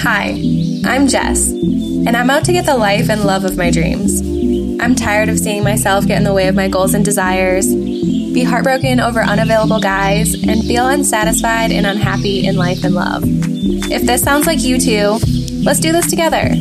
Hi, I'm Jess, and I'm out to get the life and love of my dreams. I'm tired of seeing myself get in the way of my goals and desires, be heartbroken over unavailable guys, and feel unsatisfied and unhappy in life and love. If this sounds like you too, let's do this together.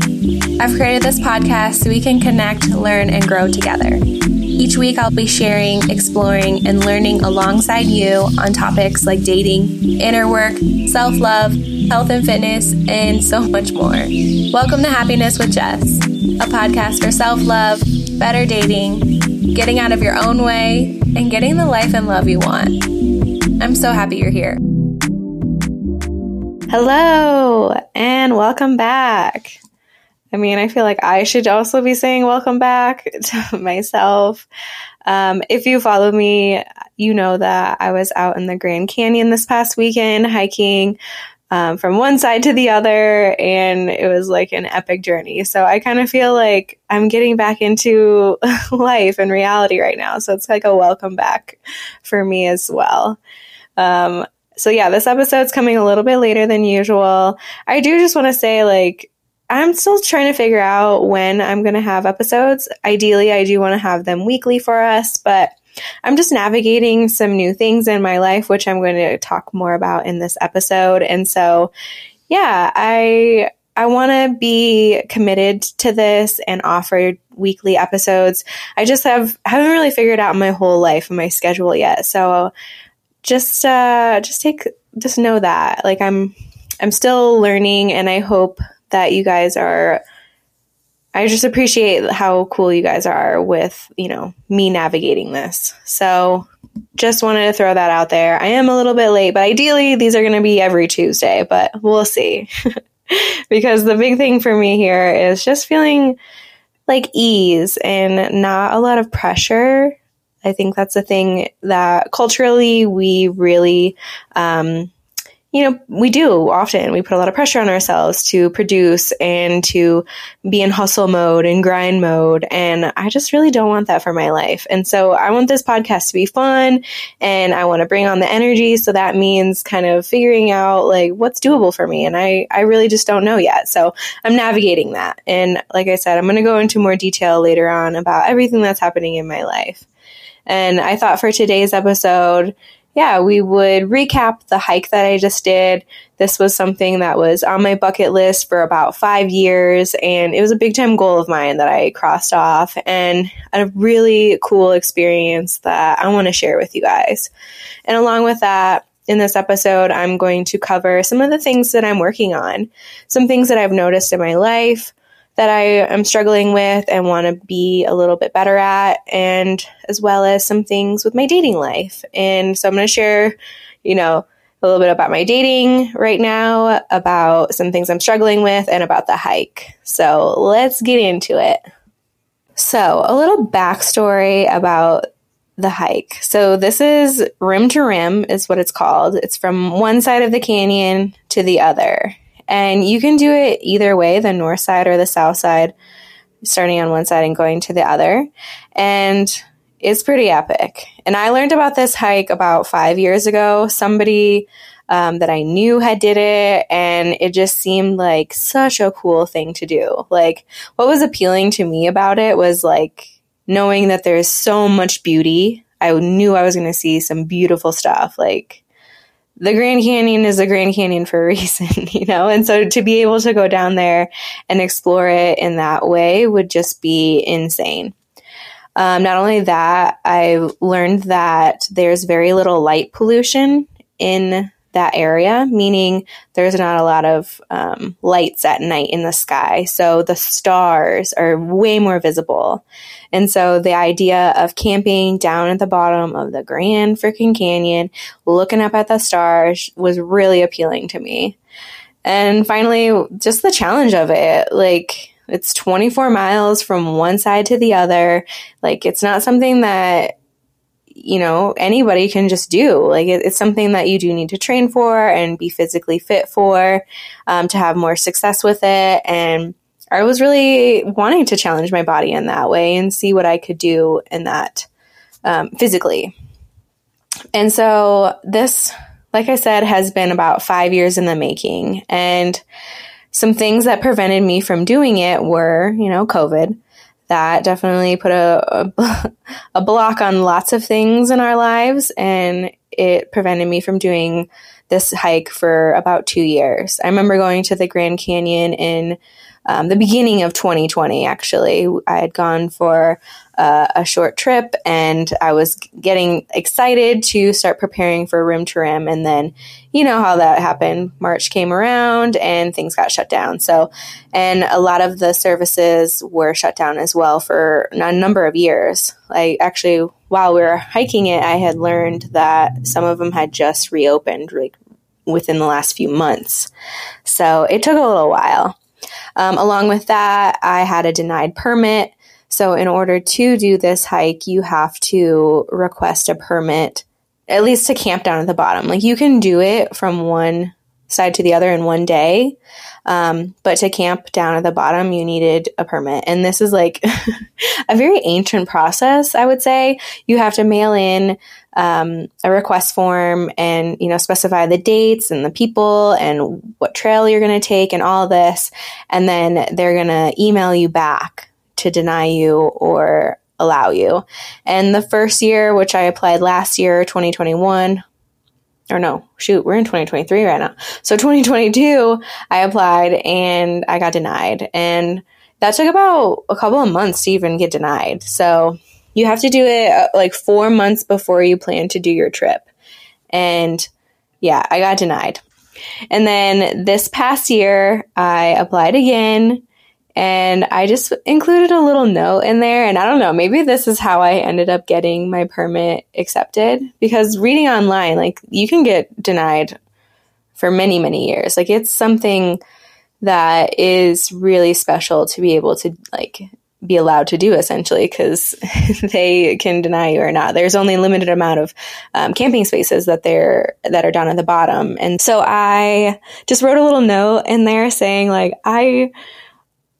I've created this podcast so we can connect, learn, and grow together. Each week, I'll be sharing, exploring, and learning alongside you on topics like dating, inner work, self love, health and fitness, and so much more. Welcome to Happiness with Jess, a podcast for self love, better dating, getting out of your own way, and getting the life and love you want. I'm so happy you're here. Hello, and welcome back. I mean, I feel like I should also be saying welcome back to myself. Um, if you follow me, you know that I was out in the Grand Canyon this past weekend hiking um, from one side to the other, and it was like an epic journey. So I kind of feel like I'm getting back into life and reality right now. So it's like a welcome back for me as well. Um, so yeah, this episode's coming a little bit later than usual. I do just want to say, like, I'm still trying to figure out when I'm going to have episodes. Ideally, I do want to have them weekly for us, but I'm just navigating some new things in my life, which I'm going to talk more about in this episode. And so, yeah, I I want to be committed to this and offer weekly episodes. I just have haven't really figured out my whole life and my schedule yet. So just uh just take just know that like I'm I'm still learning and I hope that you guys are I just appreciate how cool you guys are with, you know, me navigating this. So just wanted to throw that out there. I am a little bit late, but ideally these are going to be every Tuesday, but we'll see. because the big thing for me here is just feeling like ease and not a lot of pressure. I think that's a thing that culturally we really um, you know, we do often. We put a lot of pressure on ourselves to produce and to be in hustle mode and grind mode. And I just really don't want that for my life. And so I want this podcast to be fun and I want to bring on the energy. So that means kind of figuring out like what's doable for me. And I, I really just don't know yet. So I'm navigating that. And like I said, I'm going to go into more detail later on about everything that's happening in my life. And I thought for today's episode, yeah, we would recap the hike that I just did. This was something that was on my bucket list for about five years, and it was a big time goal of mine that I crossed off, and a really cool experience that I want to share with you guys. And along with that, in this episode, I'm going to cover some of the things that I'm working on, some things that I've noticed in my life, that I am struggling with and want to be a little bit better at, and as well as some things with my dating life. And so I'm going to share, you know, a little bit about my dating right now, about some things I'm struggling with, and about the hike. So let's get into it. So, a little backstory about the hike. So, this is rim to rim, is what it's called. It's from one side of the canyon to the other. And you can do it either way, the north side or the south side, starting on one side and going to the other. And it's pretty epic. And I learned about this hike about five years ago. Somebody um, that I knew had did it, and it just seemed like such a cool thing to do. Like, what was appealing to me about it was like knowing that there's so much beauty. I knew I was going to see some beautiful stuff. Like, the Grand Canyon is the Grand Canyon for a reason, you know? And so to be able to go down there and explore it in that way would just be insane. Um, not only that, I learned that there's very little light pollution in that area, meaning there's not a lot of um, lights at night in the sky. So the stars are way more visible. And so the idea of camping down at the bottom of the Grand freaking Canyon, looking up at the stars was really appealing to me. And finally, just the challenge of it. Like, it's 24 miles from one side to the other. Like, it's not something that you know, anybody can just do. Like it, it's something that you do need to train for and be physically fit for um, to have more success with it. And I was really wanting to challenge my body in that way and see what I could do in that um, physically. And so this, like I said, has been about five years in the making. And some things that prevented me from doing it were, you know, COVID. That definitely put a, a, a block on lots of things in our lives, and it prevented me from doing this hike for about two years. I remember going to the Grand Canyon in um, the beginning of 2020, actually. I had gone for uh, a short trip and I was getting excited to start preparing for Rim to Rim. And then, you know how that happened. March came around and things got shut down. So, and a lot of the services were shut down as well for a number of years. Like actually, while we were hiking it, I had learned that some of them had just reopened like within the last few months. So it took a little while. Um, along with that, I had a denied permit. So, in order to do this hike, you have to request a permit, at least to camp down at the bottom. Like, you can do it from one side to the other in one day. Um, but to camp down at the bottom, you needed a permit. And this is like a very ancient process, I would say. You have to mail in um, a request form and, you know, specify the dates and the people and what trail you're going to take and all this. And then they're going to email you back to deny you or allow you. And the first year, which I applied last year, 2021, or no, shoot, we're in 2023 right now. So 2022, I applied and I got denied. And that took about a couple of months to even get denied. So you have to do it uh, like four months before you plan to do your trip. And yeah, I got denied. And then this past year, I applied again and I just included a little note in there. And I don't know, maybe this is how I ended up getting my permit accepted because reading online, like you can get denied for many, many years. Like it's something that is really special to be able to like be allowed to do essentially because they can deny you or not. There's only a limited amount of um, camping spaces that they're that are down at the bottom, and so I just wrote a little note in there saying like I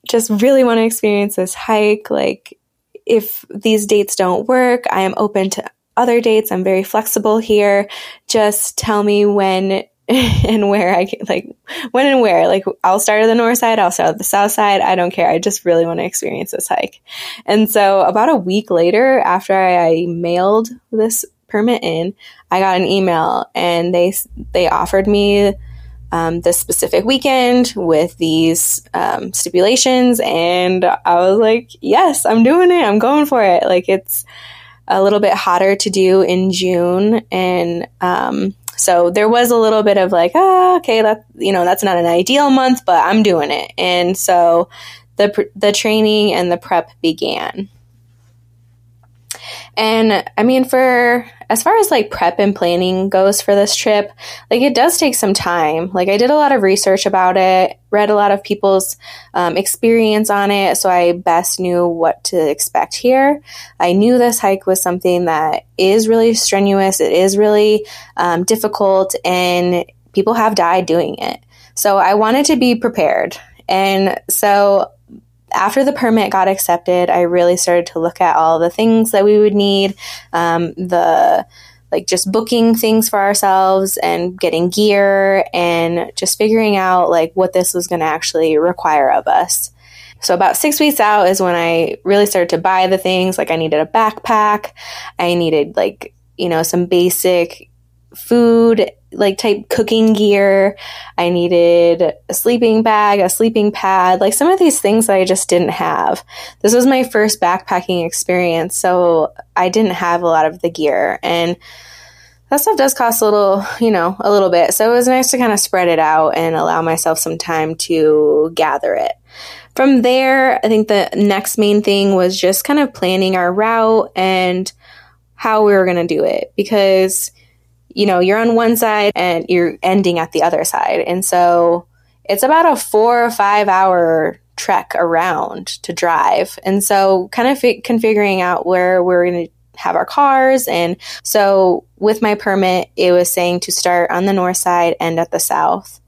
just really want to experience this hike. Like, if these dates don't work, I am open to other dates. I'm very flexible here. Just tell me when and where I can, like, when and where. Like, I'll start at the north side, I'll start at the south side. I don't care. I just really want to experience this hike. And so, about a week later, after I mailed this permit in, I got an email and they they offered me um, this specific weekend with these um, stipulations. And I was like, yes, I'm doing it. I'm going for it. Like it's a little bit hotter to do in June. And um, so there was a little bit of like, ah, okay, that, you know, that's not an ideal month, but I'm doing it. And so the, the training and the prep began. And I mean, for as far as like prep and planning goes for this trip, like it does take some time. Like I did a lot of research about it, read a lot of people's um, experience on it, so I best knew what to expect here. I knew this hike was something that is really strenuous, it is really um, difficult, and people have died doing it. So I wanted to be prepared. And so after the permit got accepted, I really started to look at all the things that we would need, um, the like just booking things for ourselves and getting gear and just figuring out like what this was going to actually require of us. So about six weeks out is when I really started to buy the things. Like I needed a backpack, I needed like you know some basic food like type cooking gear. I needed a sleeping bag, a sleeping pad, like some of these things that I just didn't have. This was my first backpacking experience, so I didn't have a lot of the gear and that stuff does cost a little, you know, a little bit. So it was nice to kind of spread it out and allow myself some time to gather it. From there, I think the next main thing was just kind of planning our route and how we were going to do it because you know, you're on one side and you're ending at the other side. And so it's about a four or five hour trek around to drive. And so kind of fi- configuring out where we're going to have our cars. And so with my permit, it was saying to start on the north side, end at the south.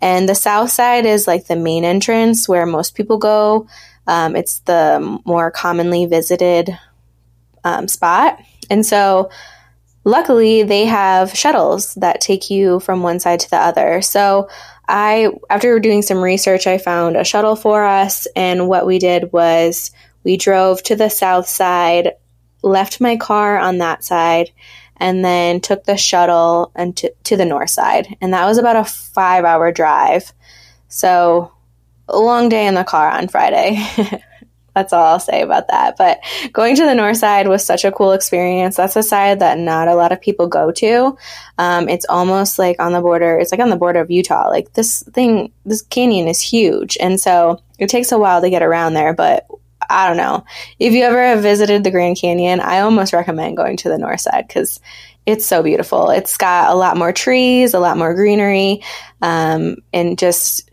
And the south side is like the main entrance where most people go. Um, it's the more commonly visited um, spot. And so Luckily, they have shuttles that take you from one side to the other. So I, after doing some research, I found a shuttle for us. And what we did was we drove to the south side, left my car on that side, and then took the shuttle and to, to the north side. And that was about a five hour drive. So, a long day in the car on Friday. That's all I'll say about that. But going to the north side was such a cool experience. That's a side that not a lot of people go to. Um, it's almost like on the border. It's like on the border of Utah. Like this thing, this canyon is huge, and so it takes a while to get around there. But I don't know if you ever have visited the Grand Canyon. I almost recommend going to the north side because it's so beautiful. It's got a lot more trees, a lot more greenery, um, and just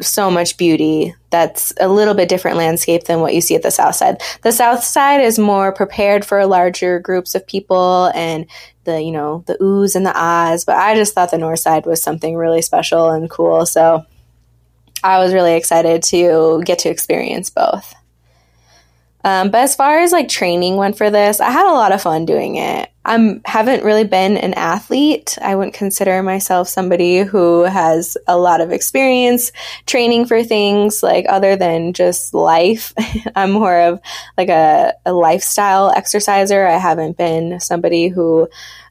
so much beauty that's a little bit different landscape than what you see at the south side. The south side is more prepared for larger groups of people and the, you know, the oohs and the ahs, but I just thought the north side was something really special and cool. So I was really excited to get to experience both. Um, but as far as like training went for this, I had a lot of fun doing it. I haven't really been an athlete. I wouldn't consider myself somebody who has a lot of experience training for things like other than just life. I'm more of like a, a lifestyle exerciser. I haven't been somebody who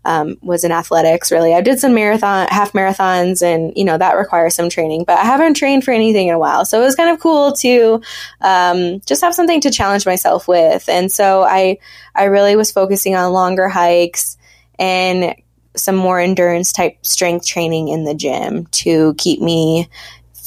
um, was in athletics really. I did some marathon, half marathons, and you know that requires some training, but I haven't trained for anything in a while. So it was kind of cool to um, just have something to challenge myself with. And so I, I really was focusing on longer hikes and some more endurance type strength training in the gym to keep me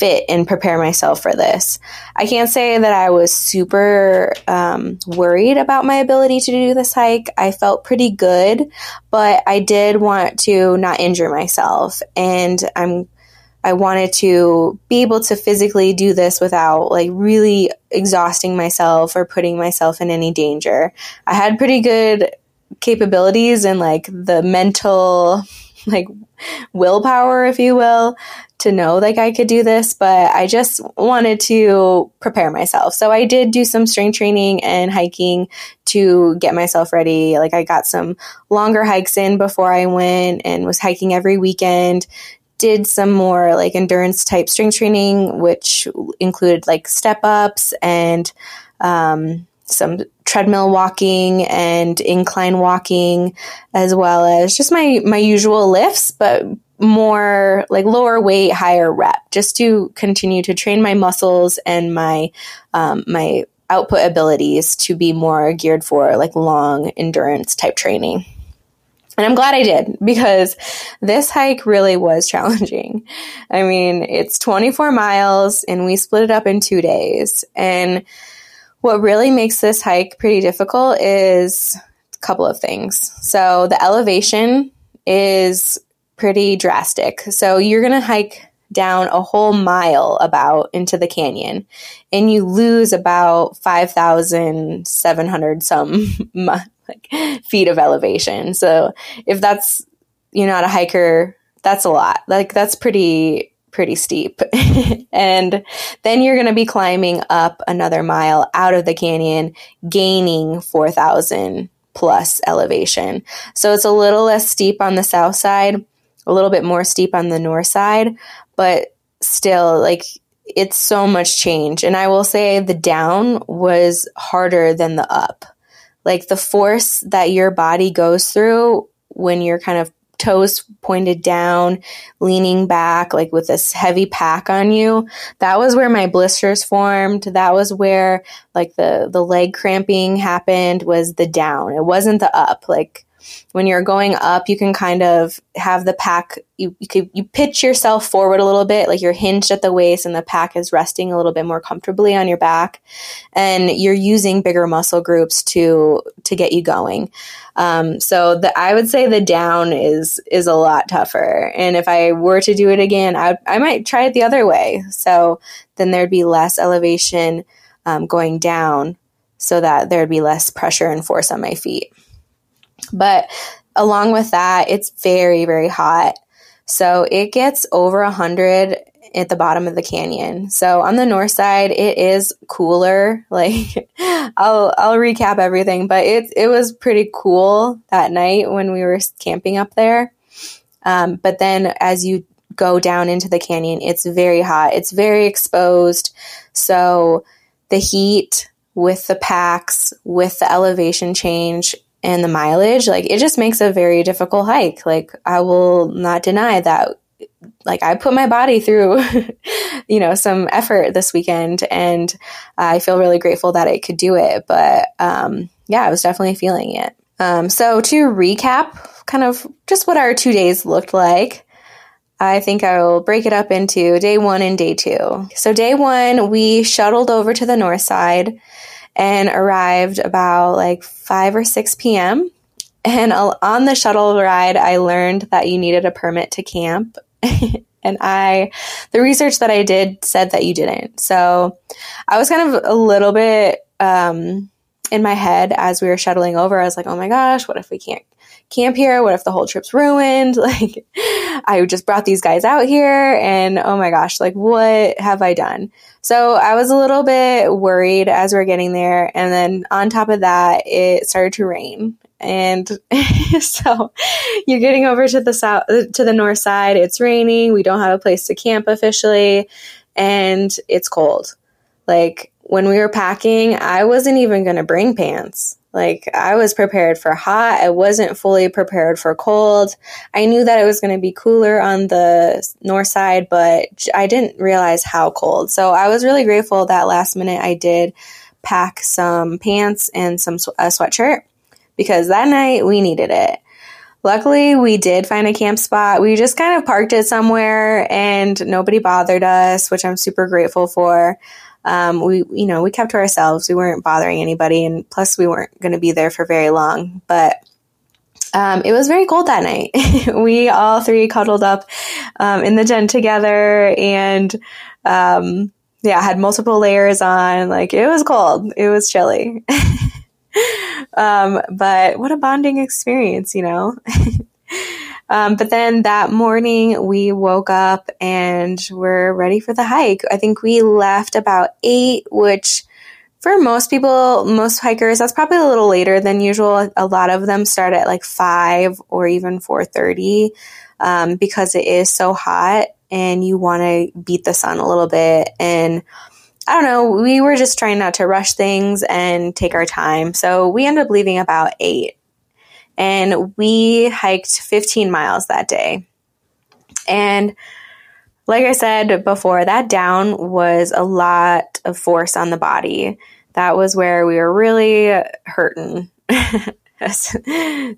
fit and prepare myself for this. I can't say that I was super um, worried about my ability to do this hike. I felt pretty good, but I did want to not injure myself, and I'm I wanted to be able to physically do this without like really exhausting myself or putting myself in any danger. I had pretty good capabilities and like the mental like willpower, if you will, to know like I could do this, but I just wanted to prepare myself. So I did do some strength training and hiking to get myself ready. Like I got some longer hikes in before I went and was hiking every weekend. Did some more like endurance type strength training, which included like step ups and um, some treadmill walking and incline walking as well as just my my usual lifts but more like lower weight higher rep just to continue to train my muscles and my um, my output abilities to be more geared for like long endurance type training and I'm glad I did because this hike really was challenging. I mean, it's 24 miles and we split it up in two days. And what really makes this hike pretty difficult is a couple of things. So the elevation is pretty drastic. So you're going to hike down a whole mile about into the canyon and you lose about 5,700 some like feet of elevation. So if that's you're not a hiker, that's a lot. Like that's pretty pretty steep. and then you're going to be climbing up another mile out of the canyon, gaining 4,000 plus elevation. So it's a little less steep on the south side, a little bit more steep on the north side, but still, like, it's so much change. And I will say the down was harder than the up. Like the force that your body goes through when you're kind of toes pointed down, leaning back, like with this heavy pack on you. That was where my blisters formed. That was where like the, the leg cramping happened was the down. It wasn't the up. Like when you're going up, you can kind of have the pack, you, you could, you pitch yourself forward a little bit, like you're hinged at the waist and the pack is resting a little bit more comfortably on your back. And you're using bigger muscle groups to, to get you going. Um, so the, I would say the down is, is a lot tougher. And if I were to do it again, I, I might try it the other way. So then there'd be less elevation, um, going down so that there'd be less pressure and force on my feet. But along with that, it's very, very hot. So it gets over 100 at the bottom of the canyon. So on the north side, it is cooler. Like I'll I'll recap everything, but it it was pretty cool that night when we were camping up there. Um, but then as you go down into the canyon, it's very hot. It's very exposed. So the heat with the packs, with the elevation change and the mileage, like it just makes a very difficult hike. Like I will not deny that like I put my body through, you know, some effort this weekend, and I feel really grateful that I could do it. But um, yeah, I was definitely feeling it. Um, so to recap, kind of just what our two days looked like. I think I will break it up into day one and day two. So day one, we shuttled over to the north side and arrived about like 5 or 6 p.m. And on the shuttle ride, I learned that you needed a permit to camp. and I, the research that I did said that you didn't. So I was kind of a little bit um, in my head as we were shuttling over. I was like, oh my gosh, what if we can't camp here? What if the whole trip's ruined? Like, I just brought these guys out here and oh my gosh, like, what have I done? So I was a little bit worried as we are getting there. And then on top of that, it started to rain. And so you're getting over to the south, to the north side. It's raining. We don't have a place to camp officially and it's cold. Like when we were packing, I wasn't even going to bring pants. Like I was prepared for hot. I wasn't fully prepared for cold. I knew that it was going to be cooler on the north side, but I didn't realize how cold. So I was really grateful that last minute I did pack some pants and some a sweatshirt because that night we needed it. Luckily, we did find a camp spot. We just kind of parked it somewhere and nobody bothered us, which I'm super grateful for um, we, you know, we kept to ourselves. We weren't bothering anybody. And plus, we weren't going to be there for very long. But um, it was very cold that night. we all three cuddled up um, in the tent together and, um, yeah, had multiple layers on. Like it was cold. It was chilly. um, but what a bonding experience, you know? Um, but then that morning we woke up and we're ready for the hike. I think we left about eight, which for most people, most hikers, that's probably a little later than usual. A lot of them start at like five or even four thirty um, because it is so hot and you want to beat the sun a little bit. And I don't know, we were just trying not to rush things and take our time. So we ended up leaving about eight and we hiked 15 miles that day. And like I said before, that down was a lot of force on the body. That was where we were really hurting.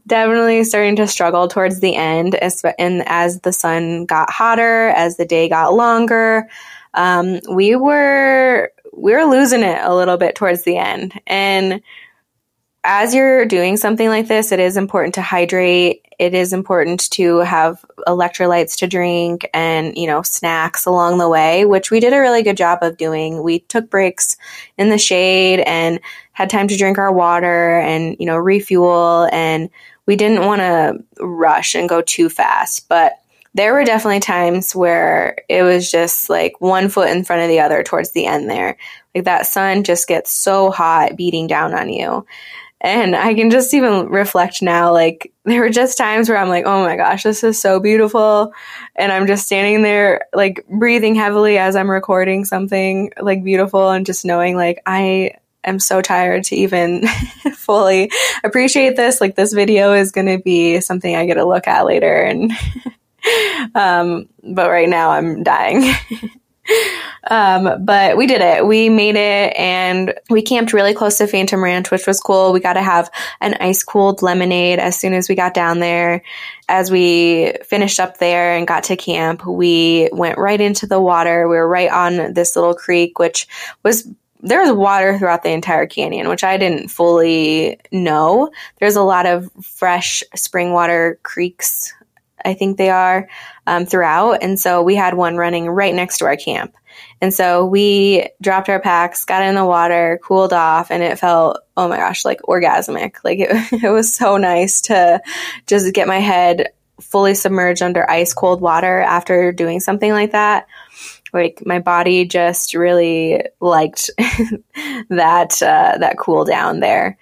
Definitely starting to struggle towards the end, and as the sun got hotter, as the day got longer, um, we were we were losing it a little bit towards the end, and as you're doing something like this, it is important to hydrate. It is important to have electrolytes to drink and, you know, snacks along the way, which we did a really good job of doing. We took breaks in the shade and had time to drink our water and, you know, refuel. And we didn't want to rush and go too fast. But there were definitely times where it was just like one foot in front of the other towards the end there. Like that sun just gets so hot beating down on you. And I can just even reflect now, like, there were just times where I'm like, oh my gosh, this is so beautiful. And I'm just standing there, like, breathing heavily as I'm recording something, like, beautiful, and just knowing, like, I am so tired to even fully appreciate this. Like, this video is going to be something I get to look at later. And, um, but right now I'm dying. um, but we did it. We made it and we camped really close to Phantom Ranch, which was cool. We got to have an ice cooled lemonade as soon as we got down there. As we finished up there and got to camp, we went right into the water. We were right on this little creek, which was there was water throughout the entire canyon, which I didn't fully know. There's a lot of fresh spring water creeks I think they are, um, throughout. And so we had one running right next to our camp. And so we dropped our packs, got in the water, cooled off, and it felt, oh my gosh, like orgasmic. Like it, it was so nice to just get my head fully submerged under ice cold water after doing something like that. Like my body just really liked that uh, that cool down there.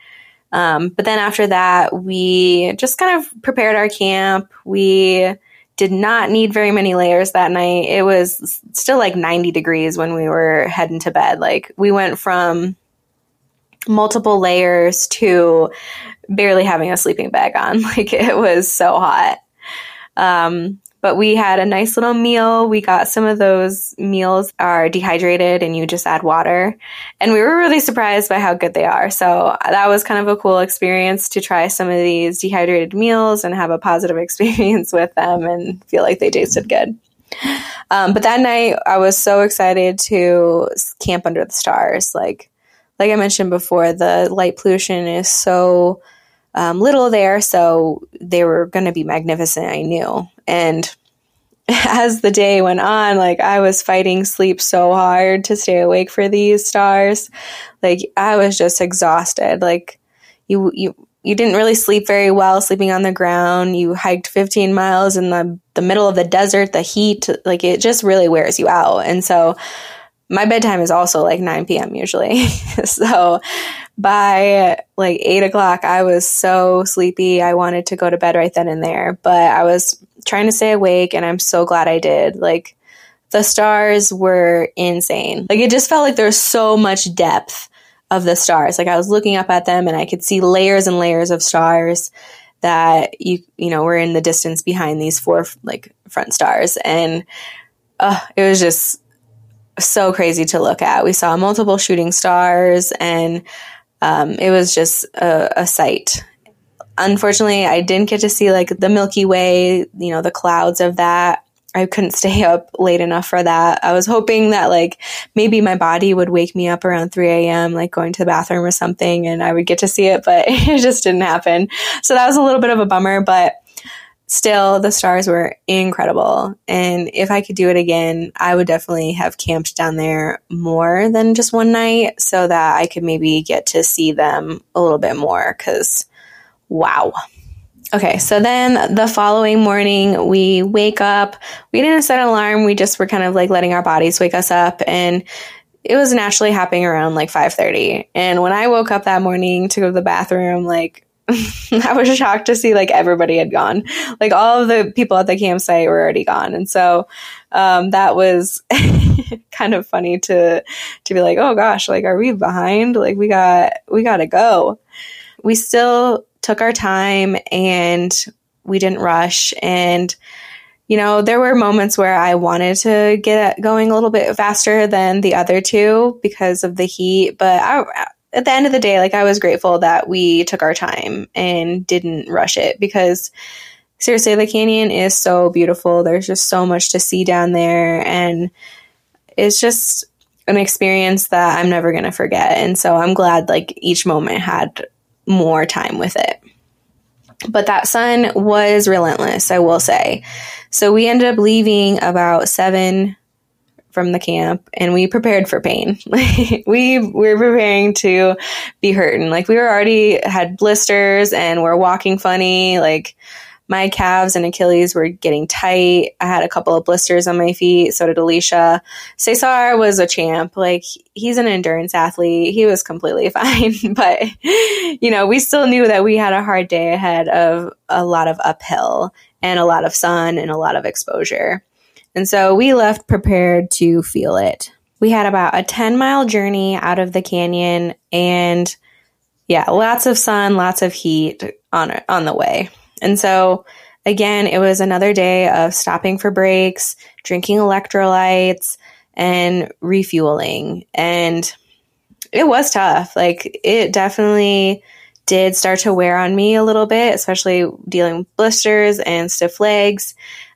Um, but then after that, we just kind of prepared our camp. We did not need very many layers that night. It was still like 90 degrees when we were heading to bed. Like we went from multiple layers to barely having a sleeping bag on. Like it was so hot. Um, but we had a nice little meal. We got some of those meals are dehydrated and you just add water. And we were really surprised by how good they are. So that was kind of a cool experience to try some of these dehydrated meals and have a positive experience with them and feel like they tasted good. Um, but that night I was so excited to camp under the stars. Like, like I mentioned before, the light pollution is so um, little there, so they were going to be magnificent, I knew. And as the day went on, like I was fighting sleep so hard to stay awake for these stars. Like I was just exhausted. Like you, you, you didn't really sleep very well sleeping on the ground. You hiked 15 miles in the, the middle of the desert, the heat, like it just really wears you out. And so my bedtime is also like 9 p.m. usually. so by like 8 o'clock, I was so sleepy. I wanted to go to bed right then and there, but I was trying to stay awake and I'm so glad I did. Like the stars were insane. Like it just felt like there was so much depth of the stars. Like I was looking up at them and I could see layers and layers of stars that you you know were in the distance behind these four like front stars and uh, it was just so crazy to look at. We saw multiple shooting stars, and um, it was just a, a sight. Unfortunately, I didn't get to see like the Milky Way, you know, the clouds of that. I couldn't stay up late enough for that. I was hoping that like maybe my body would wake me up around 3 a.m., like going to the bathroom or something, and I would get to see it, but it just didn't happen. So that was a little bit of a bummer, but still the stars were incredible. And if i could do it again i would definitely have camped down there more than just one night so that i could maybe get to see them a little bit more because wow. Okay so then the following morning we wake up. We didn't set an alarm. We just were kind of like letting our bodies wake us up. And it was naturally happening around like 5.30 and when i woke up that morning to go to the bathroom like I was shocked to see like everybody had gone. Like all of the people at the campsite were already gone. And so um, that was kind of funny to to be like, oh gosh, like are we behind? Like we got we gotta go. We still took our time and we didn't rush and you know, there were moments where I wanted to get going a little bit faster than the other two because of the heat, but I, at the end of the day, like I was grateful that we took our time and didn't rush it because seriously, the canyon is so beautiful. There's just so much to see down there and it's just an experience that I'm never going to forget. And so I'm glad like each moment had more time with it. But that sun was relentless, I will say. So we ended up leaving about 7 from the camp and we prepared for pain. Like we were preparing to be hurting. Like we were already had blisters and we're walking funny. Like my calves and Achilles were getting tight. I had a couple of blisters on my feet. So did Alicia. Cesar was a champ. Like he's an endurance athlete. He was completely fine. but, you know, we still knew that we had a hard day ahead of a lot of uphill and a lot of sun and a lot of exposure. And so we left prepared to feel it. We had about a 10 mile journey out of the canyon and yeah, lots of sun, lots of heat on on the way. And so again, it was another day of stopping for breaks, drinking electrolytes and refueling. And it was tough. Like it definitely did start to wear on me a little bit, especially dealing with blisters and stiff legs.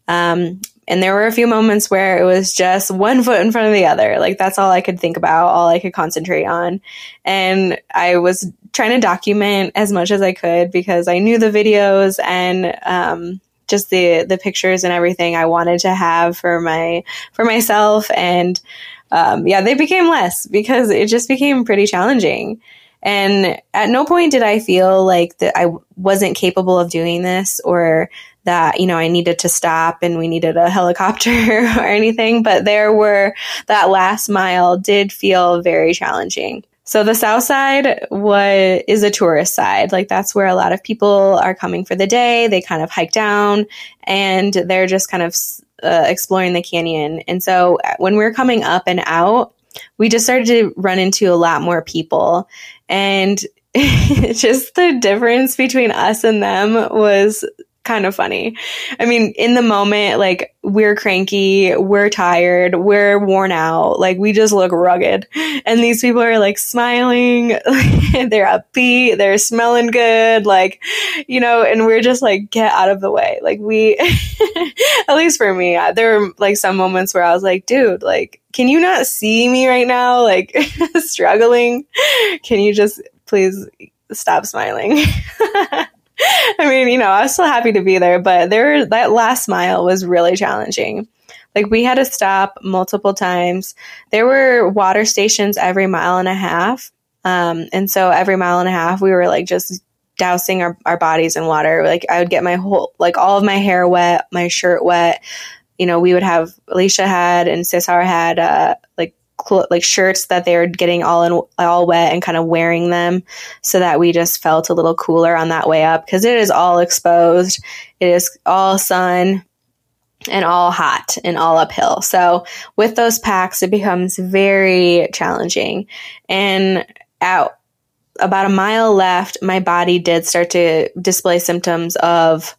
Um, and there were a few moments where it was just one foot in front of the other. Like that's all I could think about, all I could concentrate on. And I was trying to document as much as I could because I knew the videos and um, just the the pictures and everything I wanted to have for my for myself. And um, yeah, they became less because it just became pretty challenging. And at no point did I feel like that I wasn't capable of doing this or that, you know, I needed to stop and we needed a helicopter or anything. But there were, that last mile did feel very challenging. So the south side was is a tourist side. Like that's where a lot of people are coming for the day. They kind of hike down and they're just kind of uh, exploring the canyon. And so uh, when we're coming up and out, we just started to run into a lot more people. And just the difference between us and them was kind of funny. I mean, in the moment, like we're cranky, we're tired, we're worn out, like we just look rugged. And these people are like smiling, they're upbeat, they're smelling good, like, you know, and we're just like, get out of the way. Like we, at least for me, there were like some moments where I was like, dude, like, can you not see me right now? Like struggling? Can you just please stop smiling? I mean, you know, I was still happy to be there, but there that last mile was really challenging. Like we had to stop multiple times. There were water stations every mile and a half. Um, and so every mile and a half we were like just dousing our, our bodies in water. Like I would get my whole like all of my hair wet, my shirt wet. You know, we would have Alicia had and Cesar had uh, like cl- like shirts that they were getting all in all wet and kind of wearing them so that we just felt a little cooler on that way up because it is all exposed. It is all sun and all hot and all uphill. So with those packs, it becomes very challenging. And out about a mile left, my body did start to display symptoms of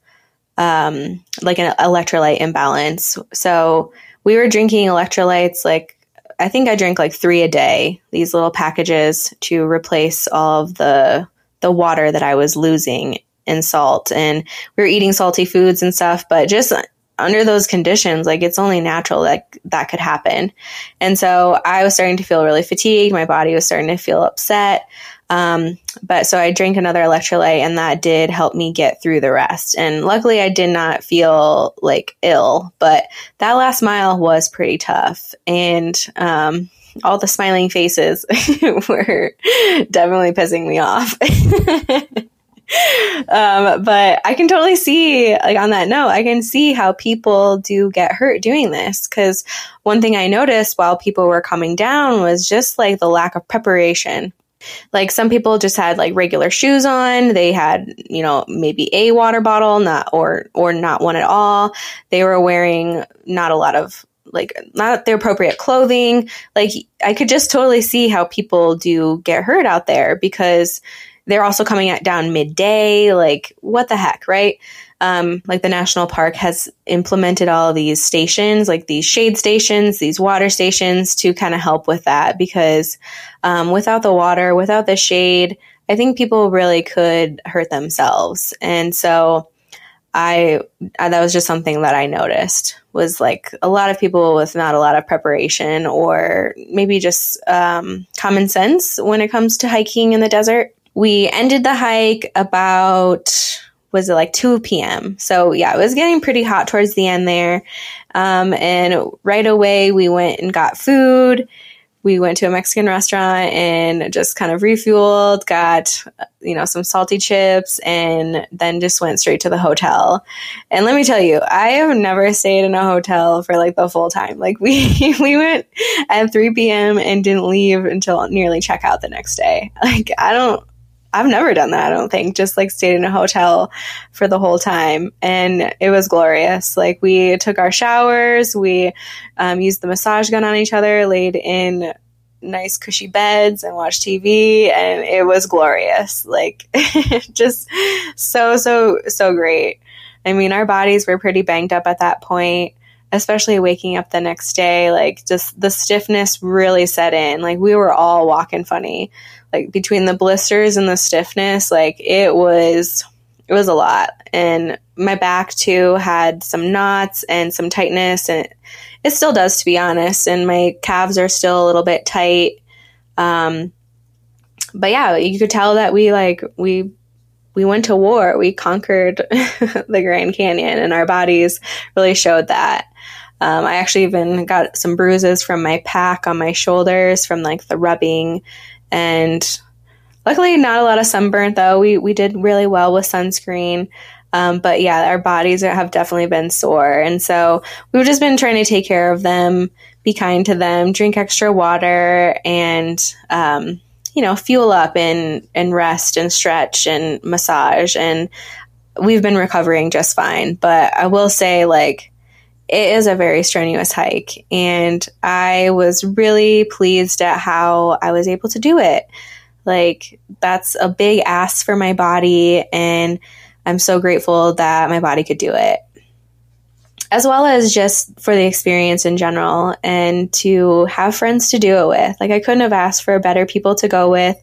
um, like an electrolyte imbalance. So we were drinking electrolytes like I think I drank like three a day, these little packages to replace all of the the water that I was losing in salt. And we were eating salty foods and stuff, but just under those conditions, like it's only natural that that could happen. And so I was starting to feel really fatigued. My body was starting to feel upset. Um, but so I drank another electrolyte and that did help me get through the rest. And luckily I did not feel like ill, but that last mile was pretty tough. And, um, all the smiling faces were definitely pissing me off. um, but I can totally see, like on that note, I can see how people do get hurt doing this. Because one thing I noticed while people were coming down was just like the lack of preparation. Like some people just had like regular shoes on. They had, you know, maybe a water bottle, not or or not one at all. They were wearing not a lot of like not the appropriate clothing. Like I could just totally see how people do get hurt out there because they're also coming at down midday. Like what the heck, right? Um, like the national park has implemented all these stations, like these shade stations, these water stations to kind of help with that because um, without the water, without the shade, I think people really could hurt themselves. And so I, I, that was just something that I noticed was like a lot of people with not a lot of preparation or maybe just um, common sense when it comes to hiking in the desert. We ended the hike about was it like 2 p.m. So yeah, it was getting pretty hot towards the end there. Um, and right away we went and got food. We went to a Mexican restaurant and just kind of refueled, got, you know, some salty chips and then just went straight to the hotel. And let me tell you, I have never stayed in a hotel for like the full time. Like we, we went at 3 p.m. and didn't leave until nearly checkout the next day. Like I don't, I've never done that, I don't think, just like stayed in a hotel for the whole time. And it was glorious. Like we took our showers, we um, used the massage gun on each other, laid in nice cushy beds and watched TV and it was glorious. Like just so, so, so great. I mean, our bodies were pretty banged up at that point especially waking up the next day, like just the stiffness really set in. Like we were all walking funny. Like between the blisters and the stiffness, like it was it was a lot. And my back too had some knots and some tightness and it still does to be honest. And my calves are still a little bit tight. Um but yeah, you could tell that we like we we went to war. We conquered the Grand Canyon, and our bodies really showed that. Um, I actually even got some bruises from my pack on my shoulders from like the rubbing, and luckily not a lot of sunburn though. We we did really well with sunscreen. Um, but yeah, our bodies have definitely been sore. And so we've just been trying to take care of them, be kind to them, drink extra water, and, um, you know, fuel up and, and rest and stretch and massage. And we've been recovering just fine. But I will say, like, it is a very strenuous hike. And I was really pleased at how I was able to do it. Like, that's a big ask for my body. And I'm so grateful that my body could do it. As well as just for the experience in general and to have friends to do it with. Like, I couldn't have asked for better people to go with.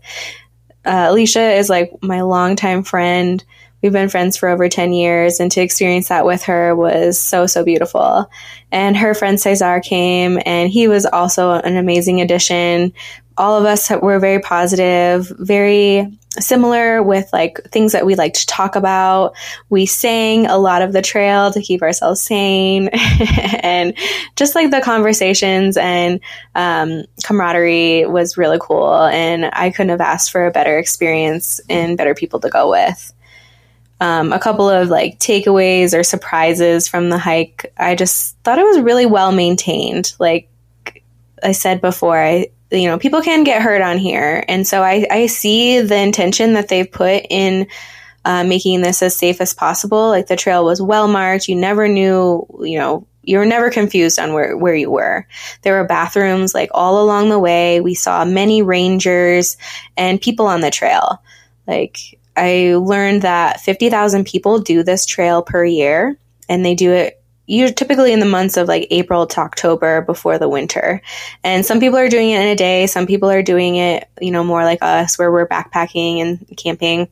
Uh, Alicia is like my longtime friend we've been friends for over 10 years and to experience that with her was so so beautiful and her friend cesar came and he was also an amazing addition all of us were very positive very similar with like things that we like to talk about we sang a lot of the trail to keep ourselves sane and just like the conversations and um, camaraderie was really cool and i couldn't have asked for a better experience and better people to go with um, a couple of like takeaways or surprises from the hike. I just thought it was really well maintained. Like I said before, I you know people can get hurt on here, and so I, I see the intention that they've put in. Uh, making this as safe as possible. Like the trail was well marked. You never knew, you know, you were never confused on where, where you were. There were bathrooms like all along the way. We saw many rangers and people on the trail. Like I learned that 50,000 people do this trail per year, and they do it you typically in the months of like April to October before the winter. And some people are doing it in a day, some people are doing it, you know, more like us where we're backpacking and camping.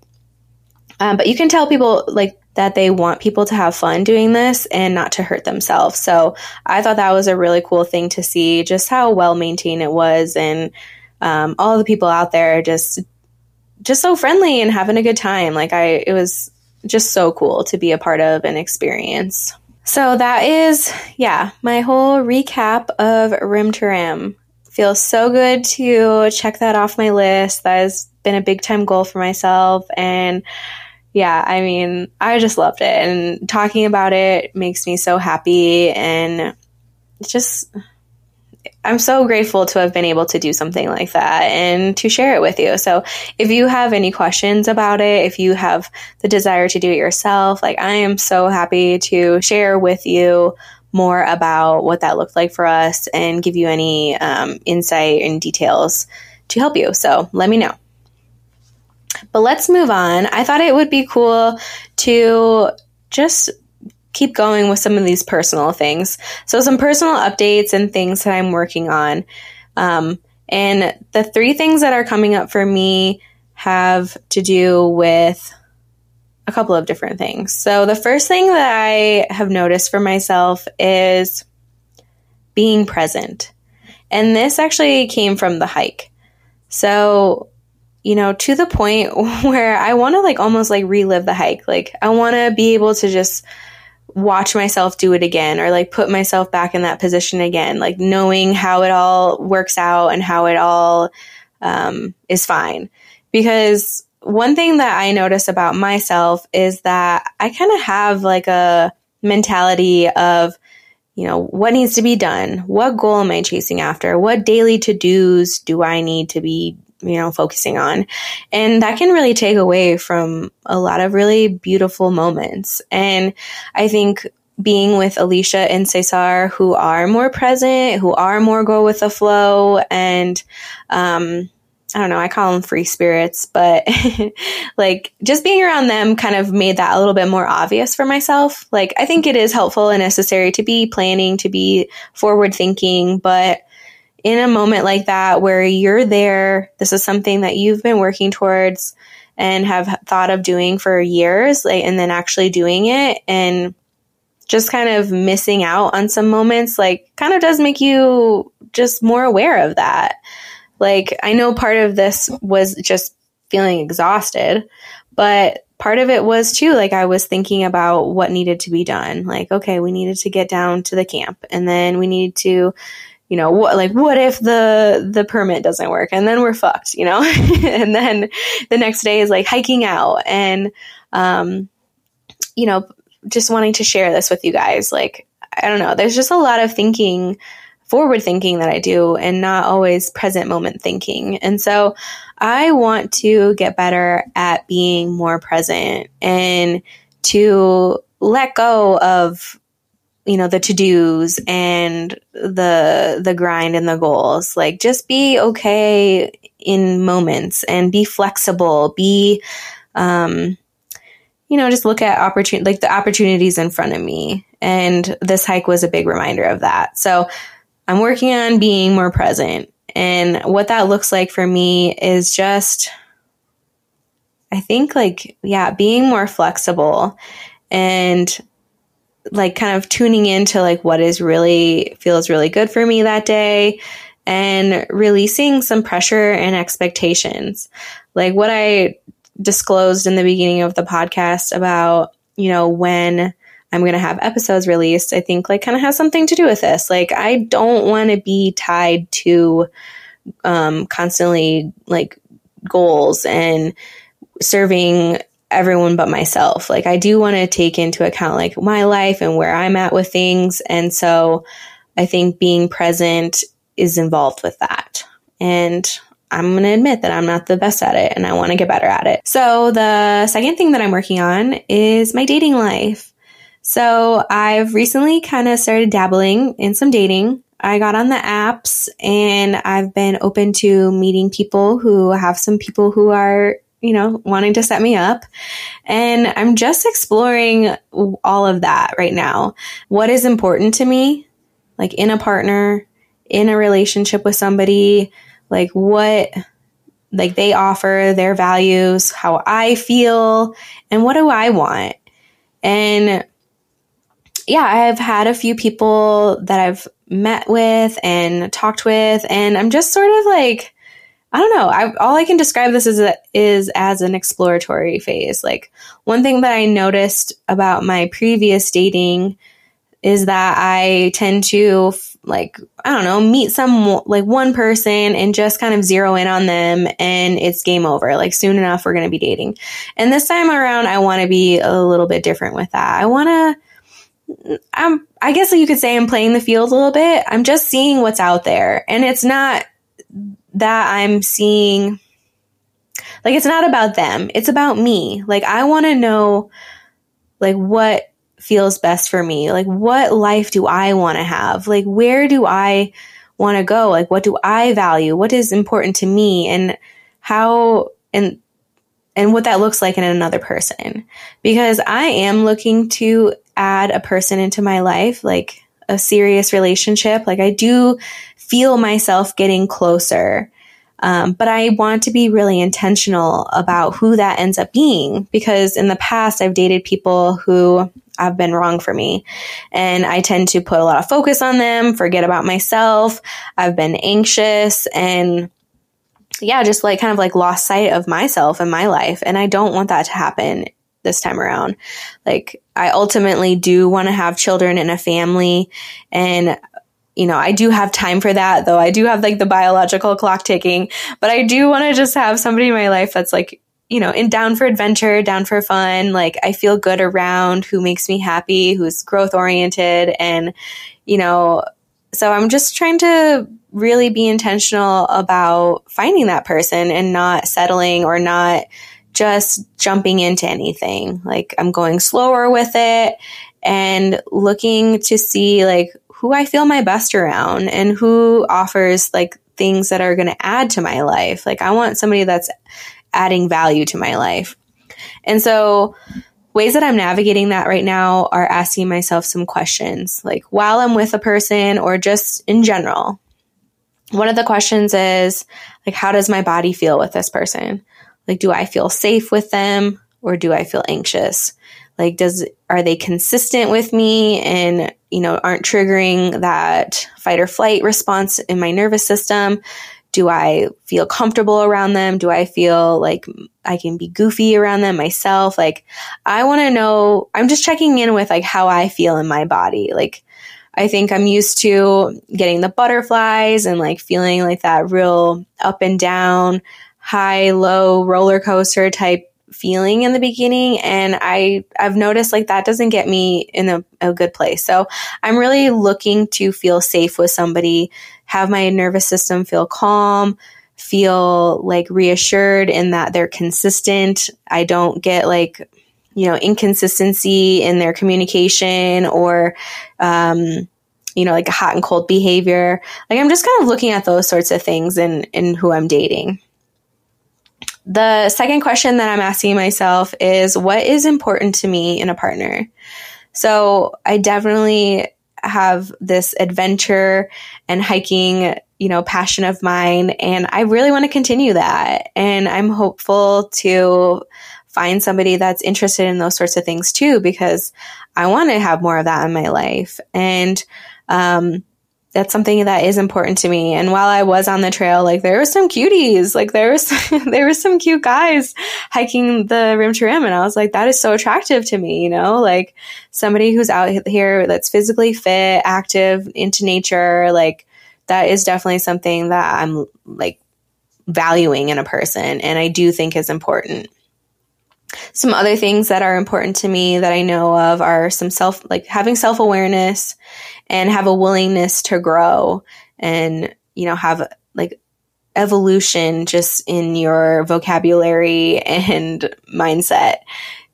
Um, but you can tell people like that they want people to have fun doing this and not to hurt themselves. So I thought that was a really cool thing to see just how well maintained it was and um, all the people out there just just so friendly and having a good time. Like I, it was just so cool to be a part of an experience. So that is, yeah, my whole recap of Rim to Rim. Feels so good to check that off my list. That has been a big time goal for myself. And yeah, I mean, I just loved it. And talking about it makes me so happy. And it's just, I'm so grateful to have been able to do something like that and to share it with you. So, if you have any questions about it, if you have the desire to do it yourself, like I am so happy to share with you more about what that looked like for us and give you any um, insight and details to help you. So, let me know. But let's move on. I thought it would be cool to just keep going with some of these personal things. So, some personal updates and things that I'm working on. Um, and the three things that are coming up for me have to do with a couple of different things. So, the first thing that I have noticed for myself is being present. And this actually came from the hike. So, you know, to the point where I want to like almost like relive the hike. Like, I want to be able to just watch myself do it again or like put myself back in that position again, like knowing how it all works out and how it all um, is fine. Because one thing that I notice about myself is that I kind of have like a mentality of, you know, what needs to be done? What goal am I chasing after? What daily to dos do I need to be you know, focusing on. And that can really take away from a lot of really beautiful moments. And I think being with Alicia and Cesar, who are more present, who are more go with the flow, and um, I don't know, I call them free spirits, but like just being around them kind of made that a little bit more obvious for myself. Like, I think it is helpful and necessary to be planning, to be forward thinking, but in a moment like that where you're there, this is something that you've been working towards and have thought of doing for years, like, and then actually doing it and just kind of missing out on some moments, like, kind of does make you just more aware of that. Like, I know part of this was just feeling exhausted, but part of it was too like I was thinking about what needed to be done. Like, okay, we needed to get down to the camp and then we need to you know, what like what if the the permit doesn't work and then we're fucked, you know? and then the next day is like hiking out and um you know, just wanting to share this with you guys. Like I don't know, there's just a lot of thinking forward thinking that I do and not always present moment thinking. And so I want to get better at being more present and to let go of you know the to-dos and the the grind and the goals. Like just be okay in moments and be flexible. Be um you know just look at opportunity like the opportunities in front of me. And this hike was a big reminder of that. So i'm working on being more present. And what that looks like for me is just i think like yeah being more flexible and like kind of tuning into like what is really feels really good for me that day and releasing some pressure and expectations. Like what I disclosed in the beginning of the podcast about, you know, when I'm going to have episodes released, I think like kind of has something to do with this. Like I don't want to be tied to um constantly like goals and serving everyone but myself. Like I do want to take into account like my life and where I'm at with things. And so I think being present is involved with that. And I'm going to admit that I'm not the best at it and I want to get better at it. So the second thing that I'm working on is my dating life. So I've recently kind of started dabbling in some dating. I got on the apps and I've been open to meeting people who have some people who are you know, wanting to set me up. And I'm just exploring all of that right now. What is important to me, like in a partner, in a relationship with somebody, like what like they offer, their values, how I feel, and what do I want? And yeah, I've had a few people that I've met with and talked with, and I'm just sort of like I don't know. I, all I can describe this as a, is as an exploratory phase. Like one thing that I noticed about my previous dating is that I tend to like I don't know meet some like one person and just kind of zero in on them and it's game over. Like soon enough we're going to be dating. And this time around I want to be a little bit different with that. I want to I'm I guess you could say I'm playing the field a little bit. I'm just seeing what's out there and it's not that I'm seeing like it's not about them. It's about me. Like I want to know like what feels best for me. Like what life do I want to have? Like where do I want to go? Like what do I value? What is important to me and how and and what that looks like in another person. Because I am looking to add a person into my life, like a serious relationship. Like I do feel myself getting closer. Um, but I want to be really intentional about who that ends up being because in the past I've dated people who have been wrong for me. And I tend to put a lot of focus on them, forget about myself. I've been anxious and yeah, just like kind of like lost sight of myself and my life. And I don't want that to happen this time around. Like, I ultimately do want to have children and a family. And you know, I do have time for that, though I do have like the biological clock ticking, but I do want to just have somebody in my life that's like, you know, in down for adventure, down for fun, like I feel good around, who makes me happy, who's growth oriented. And, you know, so I'm just trying to really be intentional about finding that person and not settling or not just jumping into anything. Like I'm going slower with it and looking to see like who I feel my best around and who offers like things that are going to add to my life. Like I want somebody that's adding value to my life. And so ways that I'm navigating that right now are asking myself some questions, like while I'm with a person or just in general. One of the questions is like, how does my body feel with this person? Like, do I feel safe with them or do I feel anxious? Like, does, are they consistent with me and, you know, aren't triggering that fight or flight response in my nervous system? Do I feel comfortable around them? Do I feel like I can be goofy around them myself? Like, I want to know, I'm just checking in with like how I feel in my body. Like, I think I'm used to getting the butterflies and like feeling like that real up and down, high, low roller coaster type feeling in the beginning and I I've noticed like that doesn't get me in a, a good place. So I'm really looking to feel safe with somebody, have my nervous system feel calm, feel like reassured in that they're consistent. I don't get like you know inconsistency in their communication or um you know like hot and cold behavior. Like I'm just kind of looking at those sorts of things in in who I'm dating. The second question that I'm asking myself is what is important to me in a partner? So I definitely have this adventure and hiking, you know, passion of mine. And I really want to continue that. And I'm hopeful to find somebody that's interested in those sorts of things too, because I want to have more of that in my life. And, um, that's something that is important to me. And while I was on the trail, like there were some cuties, like there was, there were some cute guys hiking the rim to rim. And I was like, that is so attractive to me, you know, like somebody who's out here that's physically fit, active, into nature. Like that is definitely something that I'm like valuing in a person. And I do think is important. Some other things that are important to me that I know of are some self, like having self awareness and have a willingness to grow and, you know, have like evolution just in your vocabulary and mindset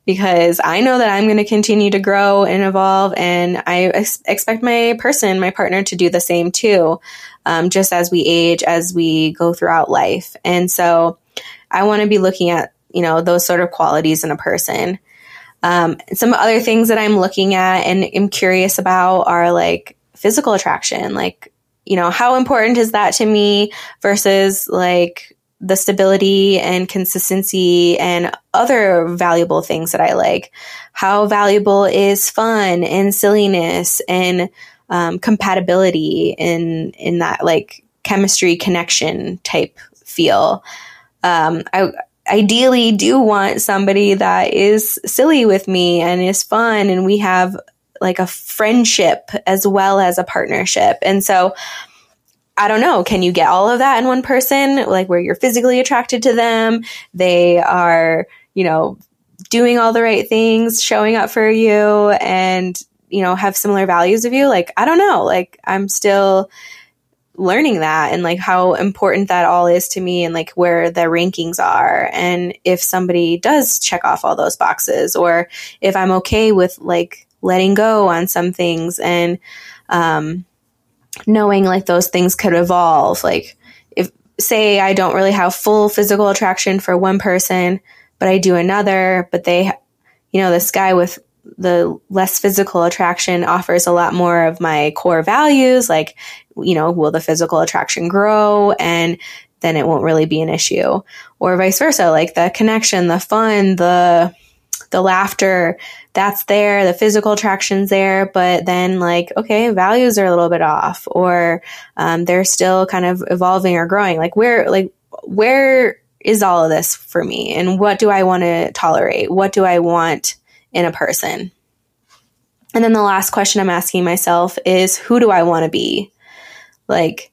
because I know that I'm going to continue to grow and evolve, and I ex- expect my person, my partner, to do the same too, um, just as we age, as we go throughout life. And so I want to be looking at, you know, those sort of qualities in a person. Um, some other things that I'm looking at and am curious about are like physical attraction. Like, you know, how important is that to me versus like the stability and consistency and other valuable things that I like? How valuable is fun and silliness and um, compatibility in in that like chemistry connection type feel? Um, I ideally do want somebody that is silly with me and is fun and we have like a friendship as well as a partnership. And so I don't know, can you get all of that in one person? Like where you're physically attracted to them, they are, you know, doing all the right things, showing up for you and, you know, have similar values of you. Like, I don't know. Like I'm still learning that and like how important that all is to me and like where the rankings are. And if somebody does check off all those boxes or if I'm okay with like letting go on some things and um, knowing like those things could evolve like if say I don't really have full physical attraction for one person but I do another but they you know this guy with the less physical attraction offers a lot more of my core values like you know will the physical attraction grow? And then it won't really be an issue. Or vice versa like the connection the fun the the laughter that's there the physical attraction's there but then like okay values are a little bit off or um, they're still kind of evolving or growing. Like where like where is all of this for me? And what do i want to tolerate? What do i want in a person. And then the last question I'm asking myself is who do I want to be? Like,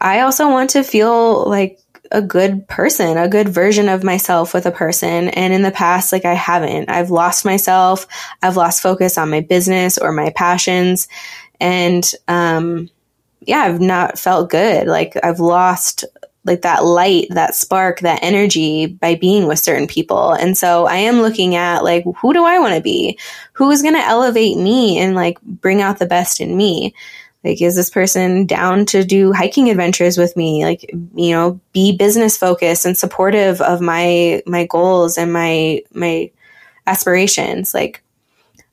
I also want to feel like a good person, a good version of myself with a person. And in the past, like I haven't. I've lost myself. I've lost focus on my business or my passions. And, um, yeah, I've not felt good. Like I've lost like that light, that spark, that energy by being with certain people. And so I am looking at like, who do I want to be? Who is going to elevate me and like bring out the best in me? Like, is this person down to do hiking adventures with me? Like, you know, be business focused and supportive of my, my goals and my, my aspirations. Like,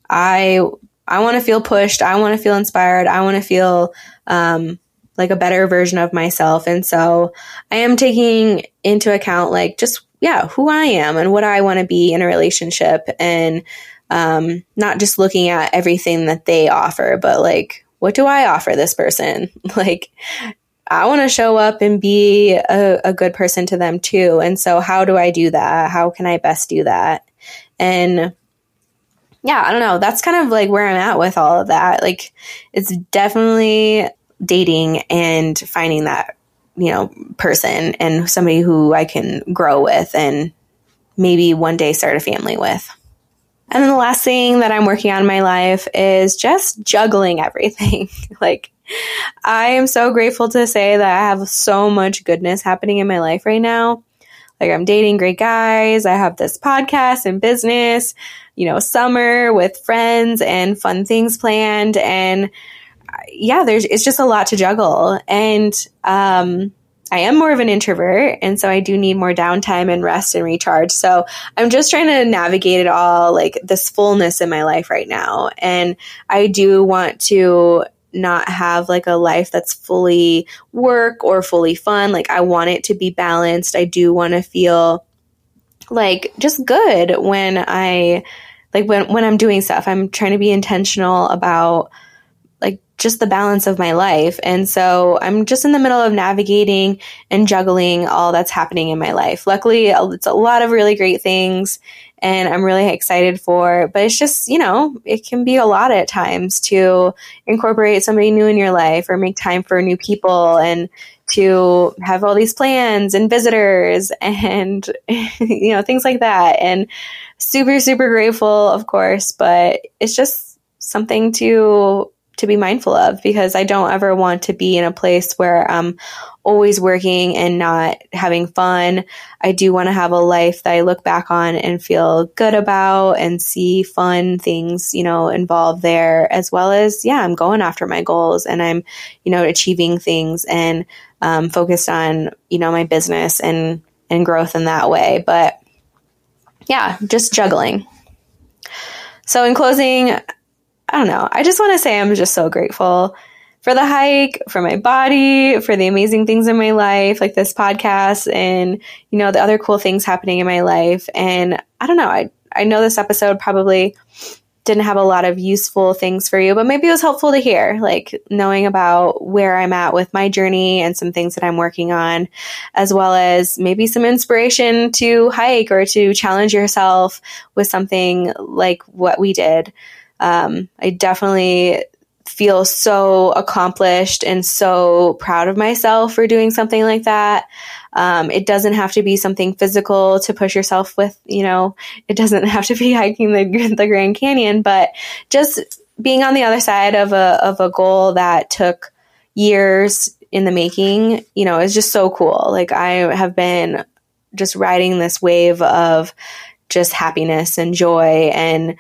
I, I want to feel pushed. I want to feel inspired. I want to feel, um, like a better version of myself. And so I am taking into account like just, yeah, who I am and what I want to be in a relationship and um, not just looking at everything that they offer, but like, what do I offer this person? like, I want to show up and be a, a good person to them too. And so, how do I do that? How can I best do that? And yeah, I don't know. That's kind of like where I'm at with all of that. Like, it's definitely dating and finding that, you know, person and somebody who I can grow with and maybe one day start a family with. And then the last thing that I'm working on in my life is just juggling everything. like, I am so grateful to say that I have so much goodness happening in my life right now. Like, I'm dating great guys. I have this podcast and business, you know, summer with friends and fun things planned. And yeah, there's, it's just a lot to juggle. And, um, I am more of an introvert, and so I do need more downtime and rest and recharge. So I'm just trying to navigate it all, like this fullness in my life right now. And I do want to not have like a life that's fully work or fully fun. Like I want it to be balanced. I do want to feel like just good when I like when when I'm doing stuff. I'm trying to be intentional about just the balance of my life. And so I'm just in the middle of navigating and juggling all that's happening in my life. Luckily, it's a lot of really great things and I'm really excited for, but it's just, you know, it can be a lot at times to incorporate somebody new in your life or make time for new people and to have all these plans and visitors and, you know, things like that. And super, super grateful, of course, but it's just something to to be mindful of because I don't ever want to be in a place where I'm always working and not having fun. I do want to have a life that I look back on and feel good about and see fun things, you know, involved there as well as, yeah, I'm going after my goals and I'm, you know, achieving things and um, focused on, you know, my business and, and growth in that way. But yeah, just juggling. So in closing, I don't know. I just want to say I'm just so grateful for the hike, for my body, for the amazing things in my life, like this podcast and, you know, the other cool things happening in my life. And I don't know. I, I know this episode probably didn't have a lot of useful things for you, but maybe it was helpful to hear, like knowing about where I'm at with my journey and some things that I'm working on, as well as maybe some inspiration to hike or to challenge yourself with something like what we did. Um, I definitely feel so accomplished and so proud of myself for doing something like that. Um, it doesn't have to be something physical to push yourself with, you know, it doesn't have to be hiking the, the Grand Canyon, but just being on the other side of a, of a goal that took years in the making, you know, is just so cool. Like I have been just riding this wave of just happiness and joy and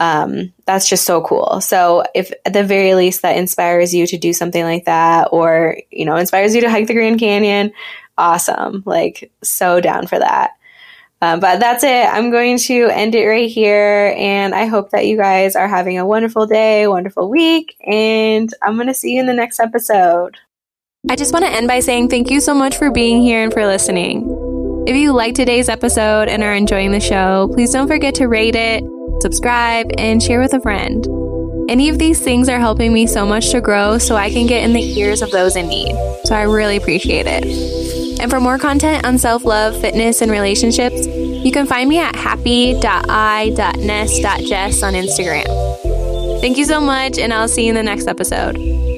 um, that's just so cool. So if at the very least that inspires you to do something like that or, you know, inspires you to hike the Grand Canyon, awesome. Like so down for that. Um, but that's it. I'm going to end it right here. And I hope that you guys are having a wonderful day, wonderful week. And I'm going to see you in the next episode. I just want to end by saying thank you so much for being here and for listening. If you like today's episode and are enjoying the show, please don't forget to rate it subscribe, and share with a friend. Any of these things are helping me so much to grow so I can get in the ears of those in need. So I really appreciate it. And for more content on self love, fitness, and relationships, you can find me at happ.i.ness.jess on Instagram. Thank you so much, and I'll see you in the next episode.